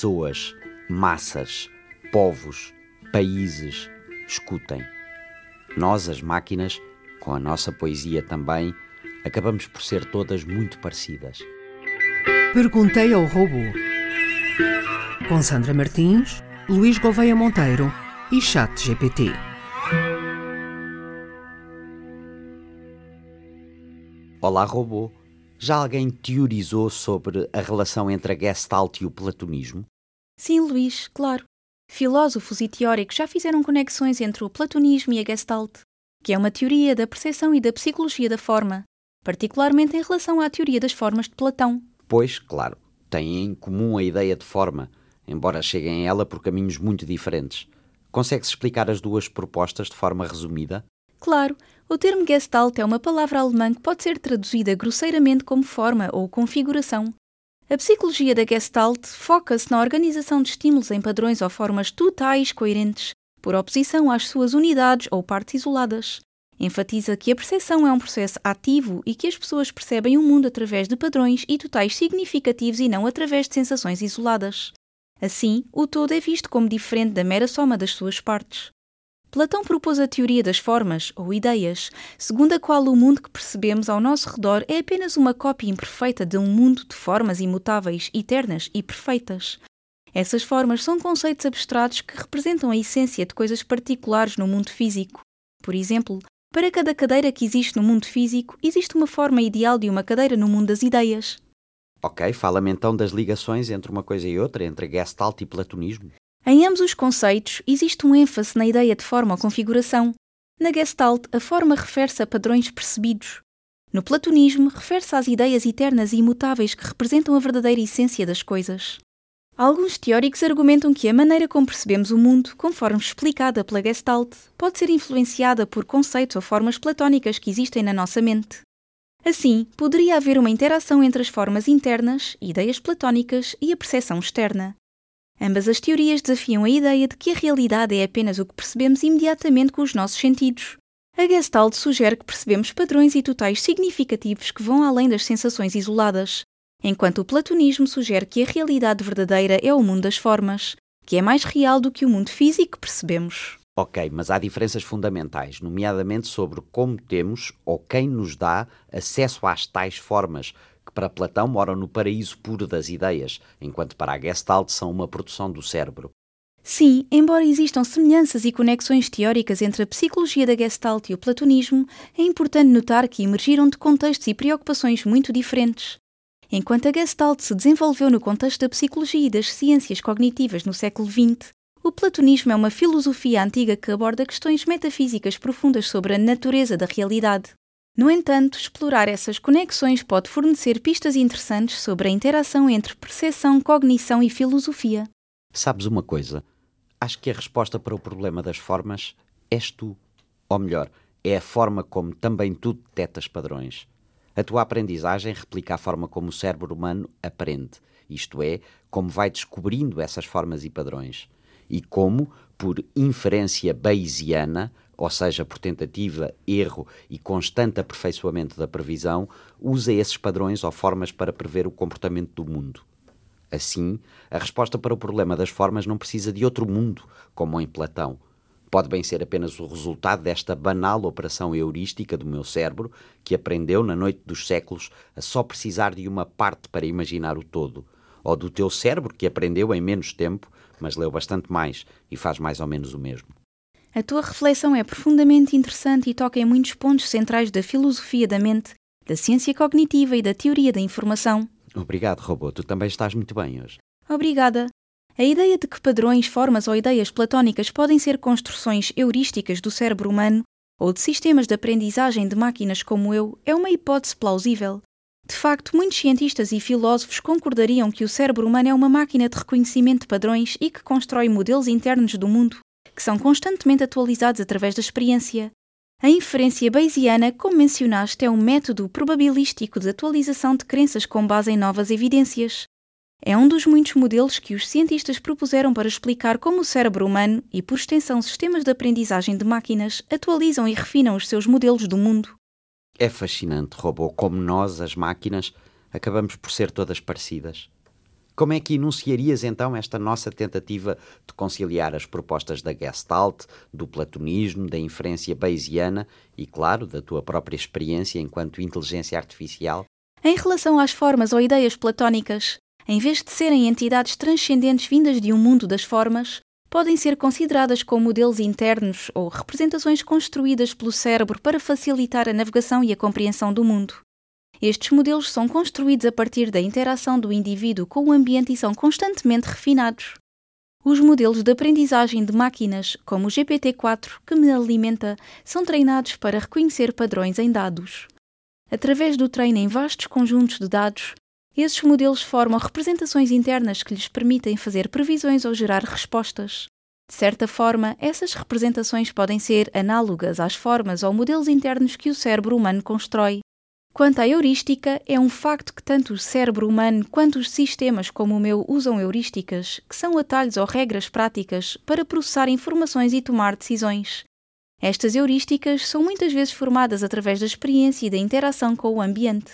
pessoas, massas, povos, países, escutem. Nós, as máquinas, com a nossa poesia também, acabamos por ser todas muito parecidas. Perguntei ao robô. Com Sandra Martins, Luís Gouveia Monteiro e Chat GPT. Olá, robô. Já alguém teorizou sobre a relação entre a Gestalt e o platonismo? Sim, Luís, claro. Filósofos e teóricos já fizeram conexões entre o platonismo e a Gestalt, que é uma teoria da percepção e da psicologia da forma, particularmente em relação à teoria das formas de Platão. Pois, claro, têm em comum a ideia de forma, embora cheguem a ela por caminhos muito diferentes. Consegue-se explicar as duas propostas de forma resumida? Claro, o termo Gestalt é uma palavra alemã que pode ser traduzida grosseiramente como forma ou configuração. A psicologia da Gestalt foca-se na organização de estímulos em padrões ou formas totais coerentes, por oposição às suas unidades ou partes isoladas. Enfatiza que a percepção é um processo ativo e que as pessoas percebem o mundo através de padrões e totais significativos e não através de sensações isoladas. Assim, o todo é visto como diferente da mera soma das suas partes. Platão propôs a teoria das formas, ou ideias, segundo a qual o mundo que percebemos ao nosso redor é apenas uma cópia imperfeita de um mundo de formas imutáveis, eternas e perfeitas. Essas formas são conceitos abstratos que representam a essência de coisas particulares no mundo físico. Por exemplo, para cada cadeira que existe no mundo físico, existe uma forma ideal de uma cadeira no mundo das ideias. Ok, fala-me então das ligações entre uma coisa e outra, entre Gestalt e platonismo. Em ambos os conceitos, existe um ênfase na ideia de forma ou configuração. Na Gestalt, a forma refere-se a padrões percebidos. No platonismo, refere-se às ideias eternas e imutáveis que representam a verdadeira essência das coisas. Alguns teóricos argumentam que a maneira como percebemos o mundo, conforme explicada pela Gestalt, pode ser influenciada por conceitos ou formas platónicas que existem na nossa mente. Assim, poderia haver uma interação entre as formas internas, ideias platónicas, e a percepção externa. Ambas as teorias desafiam a ideia de que a realidade é apenas o que percebemos imediatamente com os nossos sentidos. A Gestalt sugere que percebemos padrões e totais significativos que vão além das sensações isoladas, enquanto o platonismo sugere que a realidade verdadeira é o mundo das formas, que é mais real do que o mundo físico que percebemos. Ok, mas há diferenças fundamentais, nomeadamente sobre como temos ou quem nos dá acesso às tais formas, que para Platão moram no paraíso puro das ideias, enquanto para a Gestalt são uma produção do cérebro. Sim, embora existam semelhanças e conexões teóricas entre a psicologia da Gestalt e o platonismo, é importante notar que emergiram de contextos e preocupações muito diferentes. Enquanto a Gestalt se desenvolveu no contexto da psicologia e das ciências cognitivas no século XX, o platonismo é uma filosofia antiga que aborda questões metafísicas profundas sobre a natureza da realidade. No entanto, explorar essas conexões pode fornecer pistas interessantes sobre a interação entre percepção, cognição e filosofia. Sabes uma coisa? Acho que a resposta para o problema das formas és tu. Ou melhor, é a forma como também tu detectas padrões. A tua aprendizagem replica a forma como o cérebro humano aprende, isto é, como vai descobrindo essas formas e padrões. E como, por inferência bayesiana, ou seja, por tentativa, erro e constante aperfeiçoamento da previsão, usa esses padrões ou formas para prever o comportamento do mundo. Assim, a resposta para o problema das formas não precisa de outro mundo, como em Platão. Pode bem ser apenas o resultado desta banal operação heurística do meu cérebro, que aprendeu na noite dos séculos a só precisar de uma parte para imaginar o todo, ou do teu cérebro, que aprendeu em menos tempo, mas leu bastante mais e faz mais ou menos o mesmo. A tua reflexão é profundamente interessante e toca em muitos pontos centrais da filosofia da mente, da ciência cognitiva e da teoria da informação. Obrigado, robô. Tu também estás muito bem hoje. Obrigada. A ideia de que padrões, formas ou ideias platónicas podem ser construções heurísticas do cérebro humano ou de sistemas de aprendizagem de máquinas como eu é uma hipótese plausível. De facto, muitos cientistas e filósofos concordariam que o cérebro humano é uma máquina de reconhecimento de padrões e que constrói modelos internos do mundo que são constantemente atualizados através da experiência. A inferência bayesiana, como mencionaste, é um método probabilístico de atualização de crenças com base em novas evidências. É um dos muitos modelos que os cientistas propuseram para explicar como o cérebro humano e, por extensão, sistemas de aprendizagem de máquinas atualizam e refinam os seus modelos do mundo. É fascinante, robô, como nós, as máquinas, acabamos por ser todas parecidas. Como é que enunciarias então esta nossa tentativa de conciliar as propostas da Gestalt, do platonismo, da inferência bayesiana e, claro, da tua própria experiência enquanto inteligência artificial? Em relação às formas ou ideias platónicas, em vez de serem entidades transcendentes vindas de um mundo das formas, podem ser consideradas como modelos internos ou representações construídas pelo cérebro para facilitar a navegação e a compreensão do mundo. Estes modelos são construídos a partir da interação do indivíduo com o ambiente e são constantemente refinados. Os modelos de aprendizagem de máquinas, como o GPT-4, que me alimenta, são treinados para reconhecer padrões em dados. Através do treino em vastos conjuntos de dados, esses modelos formam representações internas que lhes permitem fazer previsões ou gerar respostas. De certa forma, essas representações podem ser análogas às formas ou modelos internos que o cérebro humano constrói. Quanto à heurística, é um facto que tanto o cérebro humano quanto os sistemas como o meu usam heurísticas, que são atalhos ou regras práticas para processar informações e tomar decisões. Estas heurísticas são muitas vezes formadas através da experiência e da interação com o ambiente.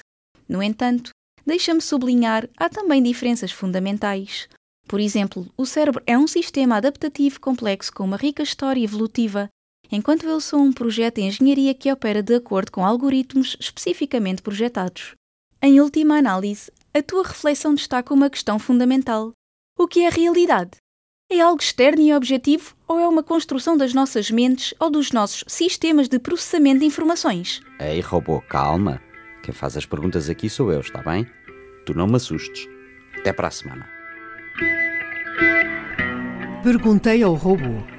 No entanto, deixa-me sublinhar, há também diferenças fundamentais. Por exemplo, o cérebro é um sistema adaptativo complexo com uma rica história evolutiva enquanto eu sou um projeto de engenharia que opera de acordo com algoritmos especificamente projetados. Em última análise, a tua reflexão destaca uma questão fundamental: o que é a realidade? É algo externo e objetivo ou é uma construção das nossas mentes ou dos nossos sistemas de processamento de informações? Ei, robô, calma. Quem faz as perguntas aqui sou eu, está bem? Tu não me assustes. Até para a semana. Perguntei ao robô.